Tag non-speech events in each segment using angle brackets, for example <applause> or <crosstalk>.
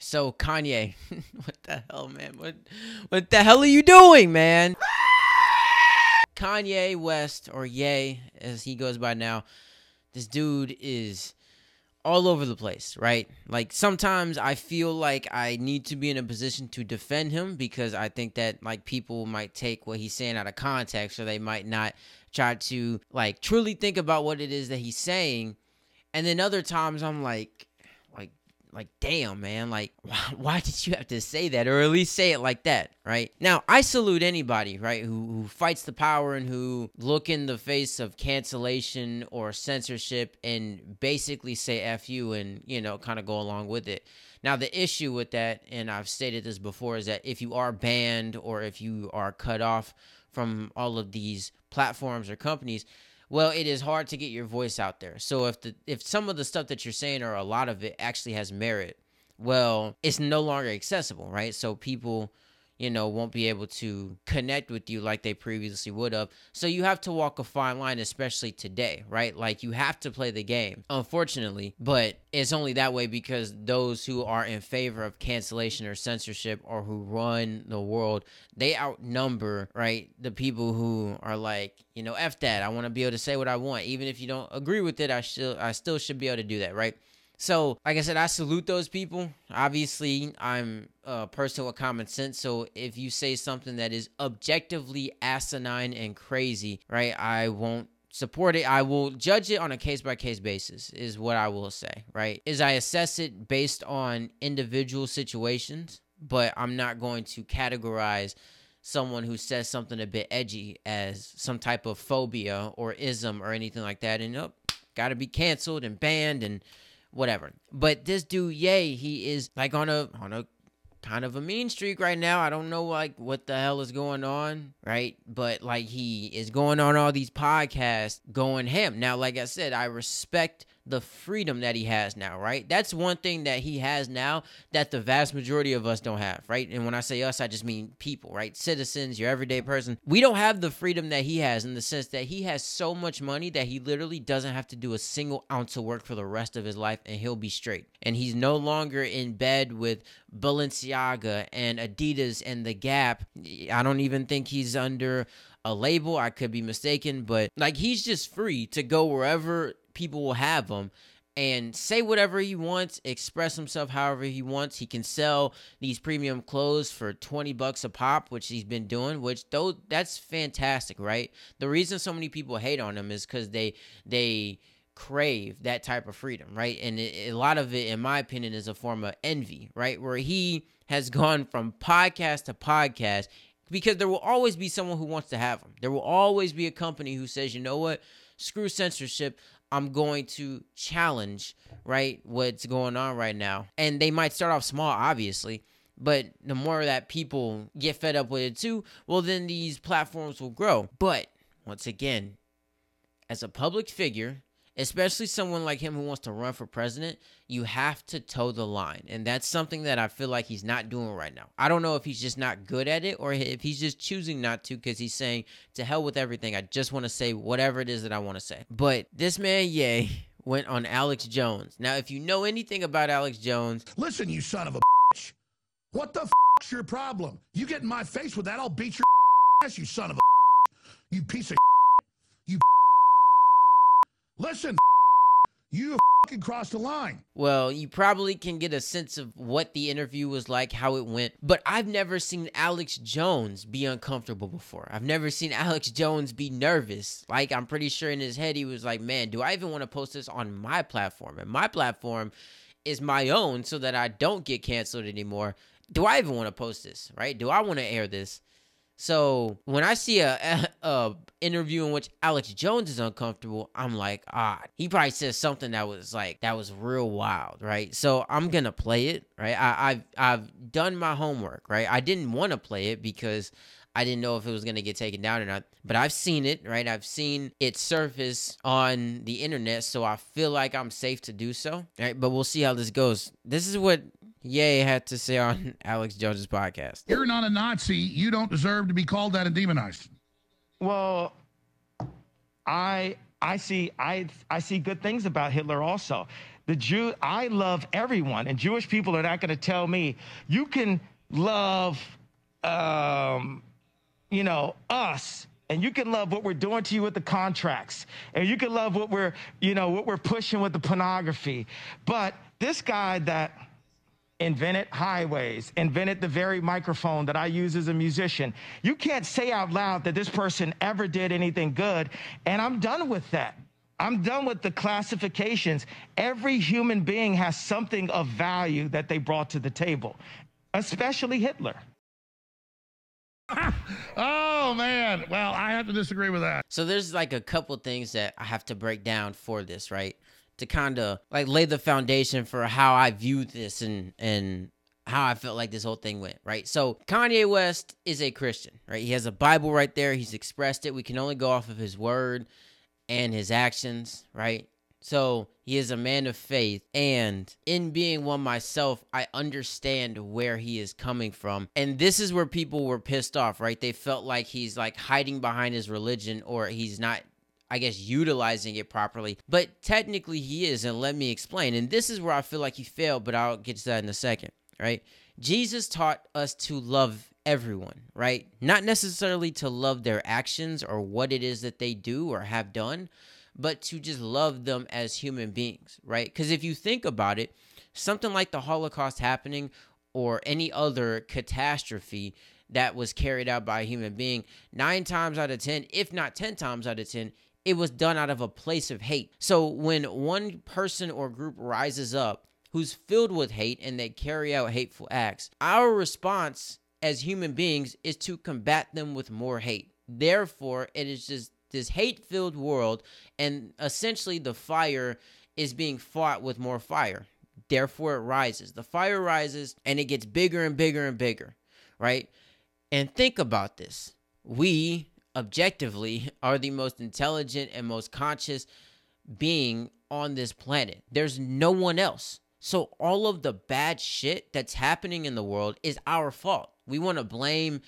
So Kanye, <laughs> what the hell, man? What what the hell are you doing, man? Kanye West or Ye as he goes by now. This dude is all over the place, right? Like sometimes I feel like I need to be in a position to defend him because I think that like people might take what he's saying out of context or they might not try to like truly think about what it is that he's saying. And then other times I'm like like damn man like <laughs> why, why, did you have to say that or at least say it like that right? Now i salute anybody right who, who fights the power and who look in the face of cancellation or censorship and basically say f you and you know kind of go along with it. Now the issue with that and i've stated this before is that if you are banned or if you are cut off from all of these platforms or companies well, it is hard to get your voice out there. So if the if some of the stuff that you're saying or a lot of it actually has merit, well, it's no longer accessible, right? So people you know, won't be able to connect with you like they previously would have. So you have to walk a fine line, especially today, right? Like you have to play the game, unfortunately, but it's only that way because those who are in favor of cancellation or censorship or who run the world, they outnumber, right? The people who are like, you know, F that. I want to be able to say what I want. Even if you don't agree with it, I still I still should be able to do that, right? So, like I said, I salute those people. Obviously, I'm a person with common sense. So, if you say something that is objectively asinine and crazy, right, I won't support it. I will judge it on a case by case basis, is what I will say, right? Is I assess it based on individual situations, but I'm not going to categorize someone who says something a bit edgy as some type of phobia or ism or anything like that. And, oh, got to be canceled and banned and whatever. But this dude, Ye, he is like on a on a kind of a mean streak right now. I don't know like what the hell is going on, right? But like he is going on all these podcasts going ham. Now, like I said, I respect the freedom that he has now, right? That's one thing that he has now that the vast majority of us don't have, right? And when I say us, I just mean people, right? Citizens, your everyday person. We don't have the freedom that he has in the sense that he has so much money that he literally doesn't have to do a single ounce of work for the rest of his life and he'll be straight. And he's no longer in bed with Balenciaga and Adidas and The Gap. I don't even think he's under a label. I could be mistaken, but like he's just free to go wherever people will have him and say whatever he wants, express himself however he wants. He can sell these premium clothes for 20 bucks a pop, which he's been doing, which though that's fantastic, right? The reason so many people hate on him is cuz they they crave that type of freedom, right? And it, a lot of it in my opinion is a form of envy, right? Where he has <laughs> gone from podcast to podcast because there will always be someone who wants to have him. There will always be a company who says, "You know what? Screw censorship. I'm going to challenge, right, what's going on right now. And they might start off small, obviously, but the more that people get fed up with it too, well, then these platforms will grow. But once again, as a public figure, especially someone like him who wants to run for president, you have to toe the line. And that's something that I feel like he's not doing right now. I don't know if he's just not good at it or if he's just choosing not to because he's saying, to hell with everything. I just want to say whatever it is that I want to say. But this man, Ye, <laughs> went on Alex Jones. Now, if you know anything about Alex Jones, listen, you son of a bitch. What the is your problem? You get in my face with that, I'll beat your <laughs> ass, you son of a bitch. <laughs> you piece of Listen, you fucking crossed the line. Well, you probably can get a sense of what the interview was like, how it went. But I've never seen Alex Jones be uncomfortable before. I've never seen Alex Jones be nervous. Like, I'm pretty sure in his head, he was like, man, do I even want to post this on my platform? And my platform is my own so that I don't get canceled anymore. Do I even want to post this, right? Do I want to air this? So when I see a, a, <laughs> a, interview in which Alex Jones is uncomfortable, I'm like, ah, he probably says something that was like that was real wild, right? So I'm gonna play it, right? I, I've I've done my homework, right? I didn't want to play it because I didn't know if it was gonna get taken down or not, but I've seen it, right? I've seen it surface on the internet, so I feel like I'm safe to do so, right? But we'll see how this goes. This is what Ye had to say on <laughs> Alex Jones's podcast. You're not a Nazi. You don't deserve to be called that and demonized. Well, I I see I I see good things about Hitler also. the Jew, I love everyone, and Jewish people are not going to tell me you can love, um, you know, us, and you can love what we're doing to you with the contracts, and you can love what we're, you know, what we're pushing with the pornography. But this guy that invented highways, invented the very microphone that I use as a musician. You can't say out loud that this person ever did anything good, and I'm done with that. I'm done with the classifications. Every human being has something of value that they brought to the table, especially Hitler. <laughs> oh man. Well, I have to disagree with that. So there's like a couple things that I have to break down for this, right? To kind of like lay the foundation for how I view this and and how I felt like this whole thing went, right? So Kanye West is a Christian, right? He has a Bible right there. He's expressed it. We can only go off of his word and his actions, right? So he is a man of faith. And in being one myself, I understand where he is coming from. And this is where people were pissed off, right? They felt like he's like hiding behind his religion or he's not. I guess utilizing it properly, but technically he is, and let me explain. And this is where I feel like he failed, but I'll get to that in a second, right? Jesus taught us to love everyone, right? Not necessarily to love their actions or what it is that they do or have done, but to just love them as human beings, right? Because if you think about it, something like the Holocaust happening or any other catastrophe that was carried out by a human being, nine times out of 10, if not 10 times out of 10, it was done out of a place of hate. So when one person or group rises up who's filled with hate and they carry out hateful acts, our response as human beings is to combat them with more hate. Therefore, it is just this hate filled world, and essentially the fire is being fought with more fire. Therefore, it rises. The fire rises and it gets bigger and bigger and bigger, right? And think about this. We, objectively, are the most intelligent and most conscious being on this planet. There's no one else. So, all of the bad shit that's happening in the world is our fault. We want to blame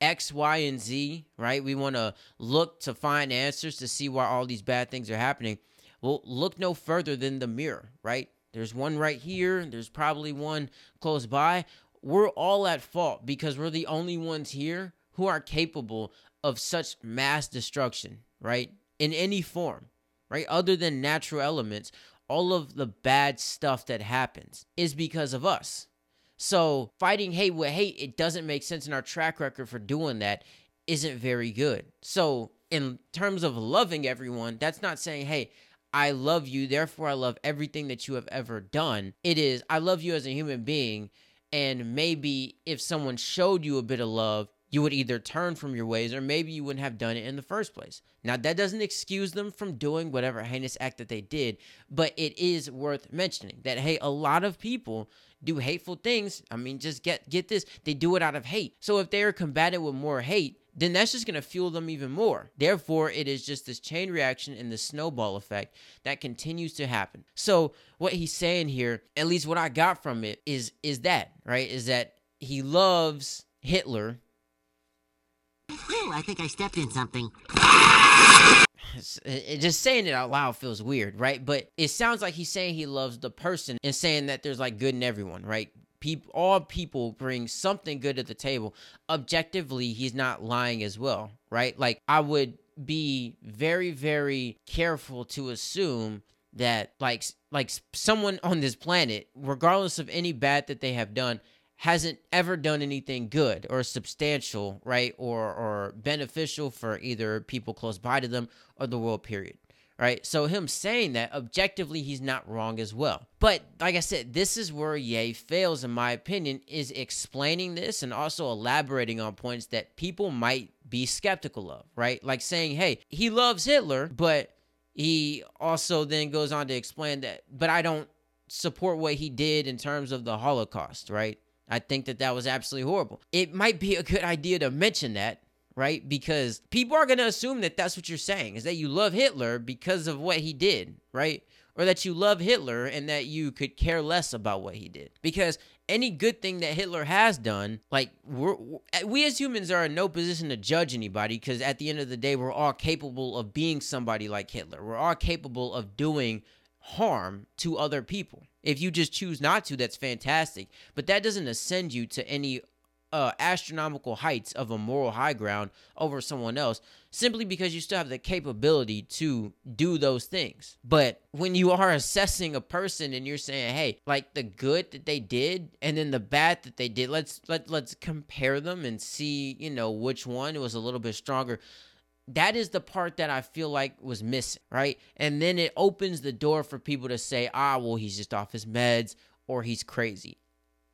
X, Y, and Z, right? We want to look to find answers to see why all these bad things are happening. Well, look no further than the mirror, right? There's one right here, there's probably one close by. We're all at fault because we're the only ones here who are capable of such mass destruction, right? In any form, right? Other than natural elements, all of the bad stuff that happens is because of us. So fighting hate with hate, it doesn't make sense, and our track record for doing that isn't very good. So in terms of loving everyone, that's not saying, hey, I love you, therefore I love everything that you have ever done. It is, I love you as a human being, and maybe if someone showed you a bit of love, you would either turn from your ways or maybe you wouldn't have done it in the first place. Now, that doesn't excuse them from doing whatever heinous act that they did, but it is worth mentioning that, hey, a lot of people do hateful things. I mean, just get get this, they do it out of hate. So if they are combated with more hate, then that's just going to fuel them even more. Therefore, it is just this chain reaction and the snowball effect that continues to happen. So, what he's saying here, at least what I got from it is is that, right? Is that he loves Hitler Whew, I think I stepped in something. Just saying it out loud feels weird, right? But it sounds like he's saying he loves the person and saying that there's like good in everyone, right? People, all people bring something good to the table. Objectively, he's not lying as well, right? Like I would be very, very careful to assume that like like someone on this planet, regardless of any bad that they have done, hasn't ever done anything good or substantial, right? Or or beneficial for either people close by to them or the world period. Right? So him saying that objectively he's not wrong as well. But like I said, this is where Ye fails in my opinion is explaining this and also elaborating on points that people might be skeptical of, right? Like saying, "Hey, he loves Hitler, but he also then goes on to explain that but I don't support what he did in terms of the Holocaust, right? I think that that was absolutely horrible. It might be a good idea to mention that, right? Because people are going to assume that that's what you're saying is that you love Hitler because of what he did, right? Or that you love Hitler and that you could care less about what he did. Because any good thing that Hitler has done, like we're, we as humans are in no position to judge anybody because at the end of the day, we're all capable of being somebody like Hitler. We're all capable of doing harm to other people. If you just choose not to, that's fantastic. But that doesn't ascend you to any uh, astronomical heights of a moral high ground over someone else simply because you still have the capability to do those things. But when you are assessing a person and you're saying, "Hey, like the good that they did and then the bad that they did, let's let let's compare them and see, you know, which one was a little bit stronger." That is the part that I feel like was missing, right? And then it opens the door for people to say, "Ah, well, he's just off his meds or he's crazy."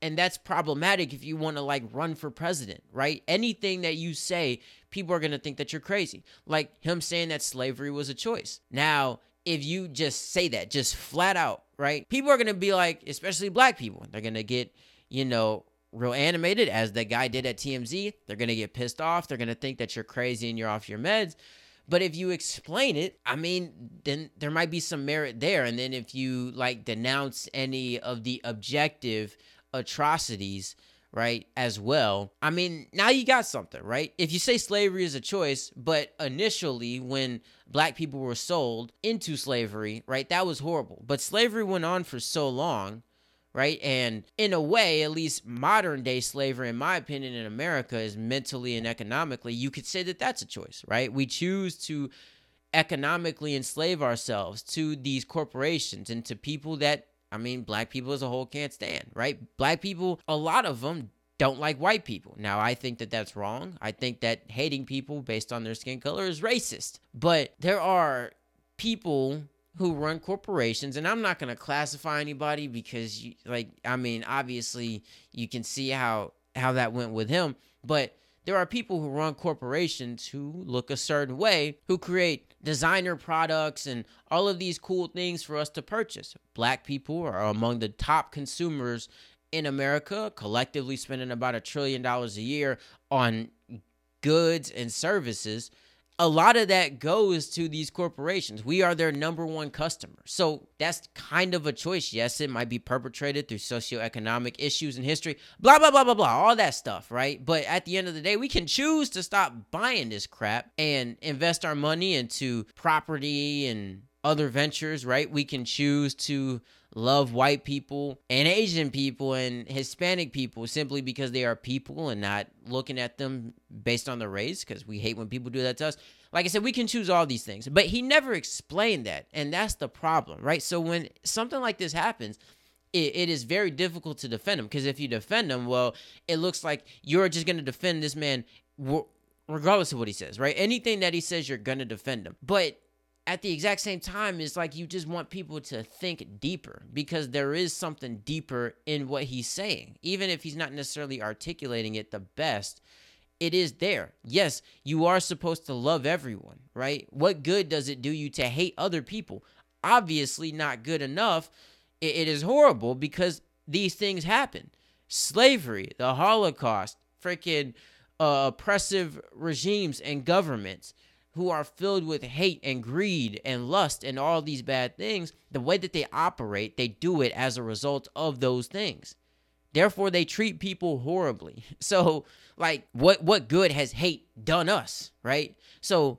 and that's problematic if you want to like run for president, right? Anything that you say, people are going to think that you're crazy. Like him saying that slavery was a choice. Now, if you just say that, just flat out, right? People are going to be like, especially black people, they're going to get, you know, real animated as the guy did at TMZ. They're going to get pissed off. They're going to think that you're crazy and you're off your meds. But if you explain it, I mean, then there might be some merit there. And then if you like denounce any of the objective atrocities, right, as well. I mean, now you got something, right? If you say slavery is a choice, but initially when black people were sold into slavery, right, that was horrible. But slavery went on for so long, right? And in a way, at least modern day slavery, in my opinion, in America is mentally and economically, you could say that that's a choice, right? We choose to economically enslave ourselves to these corporations and to people that I mean, black people as a whole can't stand, right? Black people, a lot of them don't like white people. Now, I think that that's wrong. I think that hating people based on their skin color is racist. But there are people who run corporations, and I'm not going to classify anybody because, you, like, I mean, obviously you can see how how that went with him, but there are people who run corporations who look a certain way, who create designer products and all of these cool things for us to purchase. Black people are among the top consumers in America, collectively spending about a trillion dollars a year on goods and services a lot of that goes to these corporations. We are their number one customer. So that's kind of a choice. Yes, it might be perpetrated through socioeconomic issues in history, blah, blah, blah, blah, blah, all that stuff, right? But at the end of the day, we can choose to stop buying this crap and invest our money into property and other ventures, right? We can choose to love white people and Asian people and Hispanic people simply because they are people and not looking at them based on their race because we hate when people do that to us. Like I said, we can choose all these things, but he never explained that. And that's the problem, right? So when something like this happens, it, it is very difficult to defend him because if you defend him, well, it looks like you're just going to defend this man regardless of what he says, right? Anything that he says, you're going to defend him. But at the exact same time it's like you just want people to think deeper because there is something deeper in what he's saying. Even if he's not necessarily articulating it the best it is there. Yes you are supposed to love everyone right? What good does it do you to hate other people? Obviously not good enough. It, is horrible because these things happen. Slavery the holocaust freaking uh, oppressive regimes and governments who are filled with hate and greed and lust and all these bad things, the way that they operate, they do it as a result of those things. Therefore, they treat people horribly. <laughs> So, like, what what good has hate done us, right? So,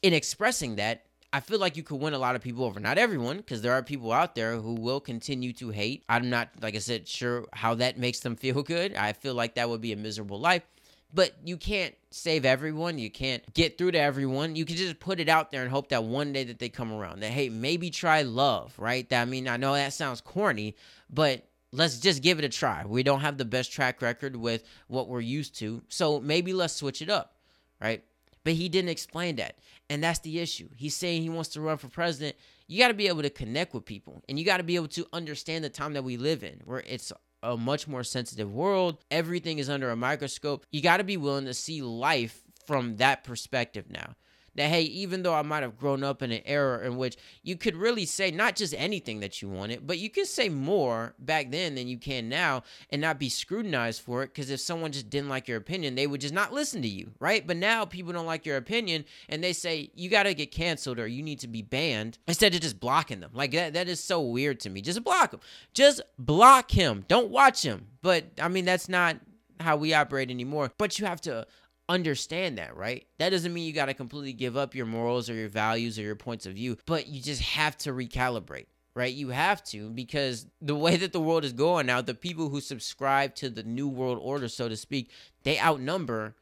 in expressing that, I feel like you could win a lot of people over. Not everyone, because there are people out there who will continue to hate. I'm not, like I said, sure how that makes them feel <laughs> good. I feel like that would be a miserable life. But you can't save everyone. You can't get through to everyone. You can just put it out there and hope that one day that they come around. That hey, maybe try love, right? That I mean, I know that sounds corny, but let's just give it a try. We don't have the best track record with what we're used to. So maybe let's switch it up, right? But he didn't explain that. And that's the issue. He's saying he wants to run for president. You got to be able to connect with people and you got to be able to understand the time that we live in where it's a much more sensitive world. Everything is under a microscope. You got to be willing to see life from that perspective now that hey, even though I might have grown up in an era in which you could really say not just anything that you wanted, but you could say more back then than you can now and not be scrutinized for it. Because if someone just didn't like your opinion, they would just not listen to you, right? But now people don't like your opinion and they say you got to get canceled or you need to be banned instead of just blocking them. Like that, that is so weird to me. Just block him. Just block him. Don't watch him. But I mean, that's not how we operate anymore. But you have to understand that, right? That doesn't mean you got to completely give up your morals or your values or your points of view, but you just have to recalibrate. right? You have to because the way that the world is going now, the people who subscribe to the new world order, so to speak, they outnumber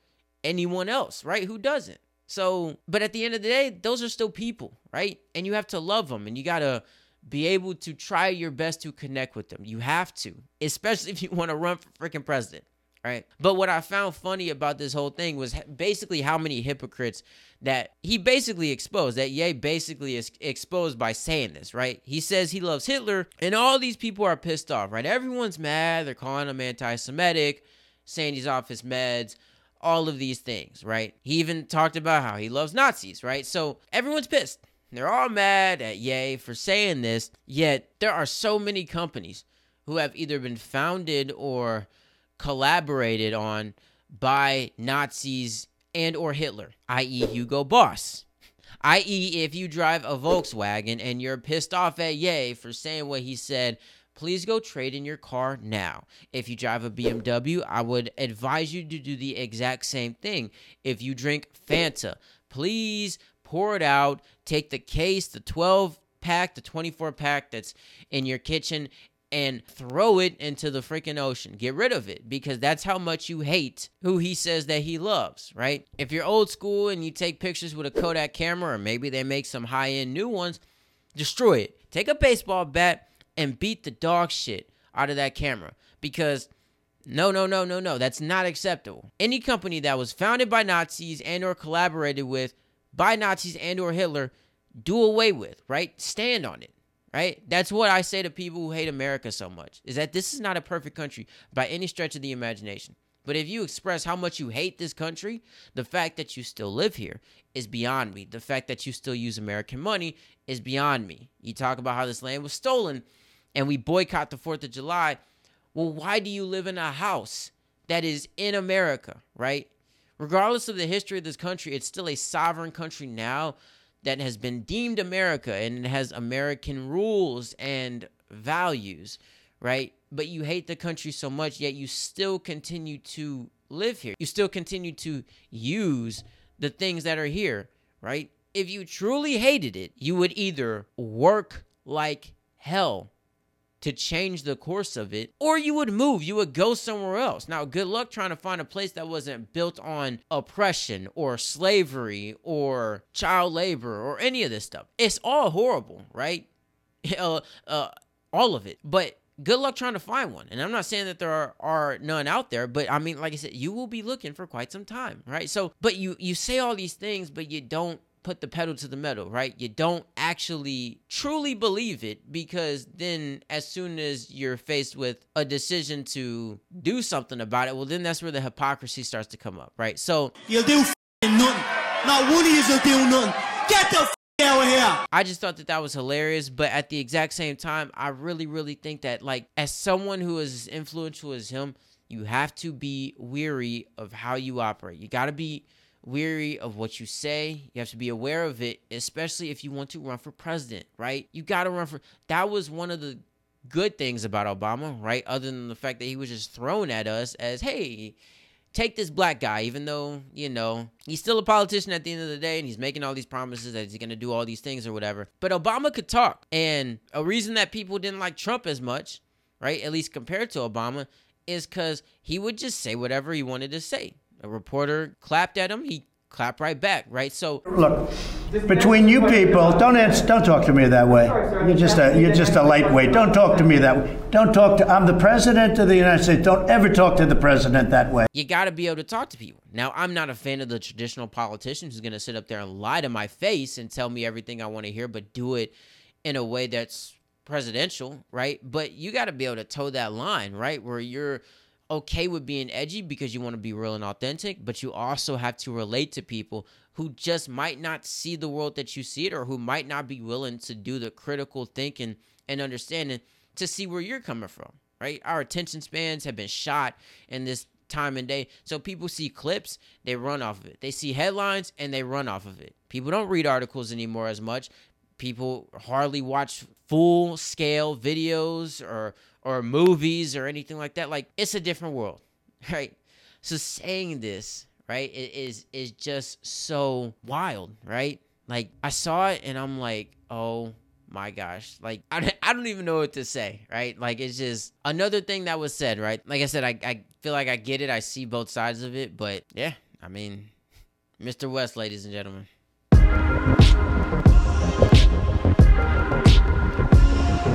anyone else, right? Who doesn't? So, but at the end of the day, those are still people, right? And you have to love them and you got to be able to try your best to connect with them. You have to, especially if you want to run for freaking president, right? But what I found funny about this whole thing was basically how many hypocrites that he basically exposed, that Ye basically is exposed by saying this, right? He says he loves Hitler, and all these people are pissed off, right? Everyone's mad. They're calling him anti Semitic, saying he's off his meds all of these things, right? He even talked about how he loves Nazis, right? So everyone's pissed. They're all mad at Ye for saying this, yet there are so many companies who have either been founded or collaborated on by Nazis and or Hitler, i.e. Hugo Boss. I.e., if you drive a Volkswagen and you're pissed off at Ye for saying what he said please go trade in your car now. If you drive a BMW, I would advise you to do the exact same thing. If you drink Fanta, please pour it out, take the case, the 12 pack, the 24 pack that's in your kitchen, and throw it into the freaking ocean. Get rid of it because that's how much you hate who he says that he loves, right? If you're old school and you take pictures with a Kodak camera, or maybe they make some high end new ones, destroy it. Take a baseball bat and beat the dog shit out of that camera because no no no no no that's not acceptable any company that was founded by nazis and or collaborated with by nazis and or hitler do away with right stand on it right that's what i say to people who hate america so much is that this is not a perfect country by any stretch of the imagination but if you express how much you hate this country, the fact that you still live here is beyond me. The fact that you still use American money is beyond me. You talk about how this land was stolen and we boycott the 4th of July, well, why do you live in a house that is in America, right? Regardless of the history of this country, it's still a sovereign country now that has been deemed America and it has American rules and values, right? But you hate the country so much, yet you still continue to live here. You still continue to use the things that are here, right? If you truly hated it, you would either work like hell to change the course of it, or you would move, you would go somewhere else. Now, good luck trying to find a place that wasn't built on oppression or slavery or child labor or any of this stuff. It's all horrible, right? <laughs> Uh, uh, all of it. But good luck trying to find one. And I'm not saying that there are, are none out there, but I mean, like I said, you will be looking for quite some time, right? So, but you you say all these things, but you don't put the pedal to the metal, right? You don't actually truly believe it because then as soon as you're faced with a decision to do something about it, well then that's where the hypocrisy starts to come up, right? So You'll do nothing. Not one of you'll do nothing. Get the out. I just thought that that was hilarious, but at the exact same time, I really, really think that, like, as someone who is as influential as him, you have to be weary of how you operate. You got to be weary of what you say. You have to be aware of it, especially if you want to run for president, right? You got to run for that was one of the good things about Obama, right? Other than the fact that he was just thrown at us as, hey, take this black guy, even though, you know, he's still a politician at the end of the day and he's making all these promises that he's going to do all these things or whatever. But Obama could talk. And a reason that people didn't like Trump as much, right, at least compared to Obama, is because he would just say whatever he wanted to say. A reporter clapped at him, he clapped right back, right? So Look, between you people, don't answer, don't talk to me that way. You're just a you're just a lightweight. Don't talk to me that way. Don't talk to. I'm the president of the United States. Don't ever talk to the president that way. you got to be able to talk to people. Now, I'm not a fan of the traditional politician who's going to sit up there and lie to my face and tell me everything I want to hear, but do it in a way that's presidential, right? But you got to be able to toe that line, right? Where you're okay with being edgy because you want to be real and authentic, but you also have to relate to people who just might not see the world that you see it or who might not be willing to do the critical thinking and understanding to see where you're coming from, right? Our attention spans have been shot in this time and day. So people see clips, they run off of it. They see headlines and they run off of it. People don't read articles anymore as much. People hardly watch full scale videos or or movies or anything like that. Like it's a different world, <laughs> right? So saying this, right, is is just so wild, right? Like I saw it and I'm like, oh my gosh. Like, I, I don't even know what to say, right? Like, it's just another thing that was said, right? Like I said, I, I feel like I get it. I see both sides of it. But yeah, I mean, <laughs> Mr. West, ladies and gentlemen.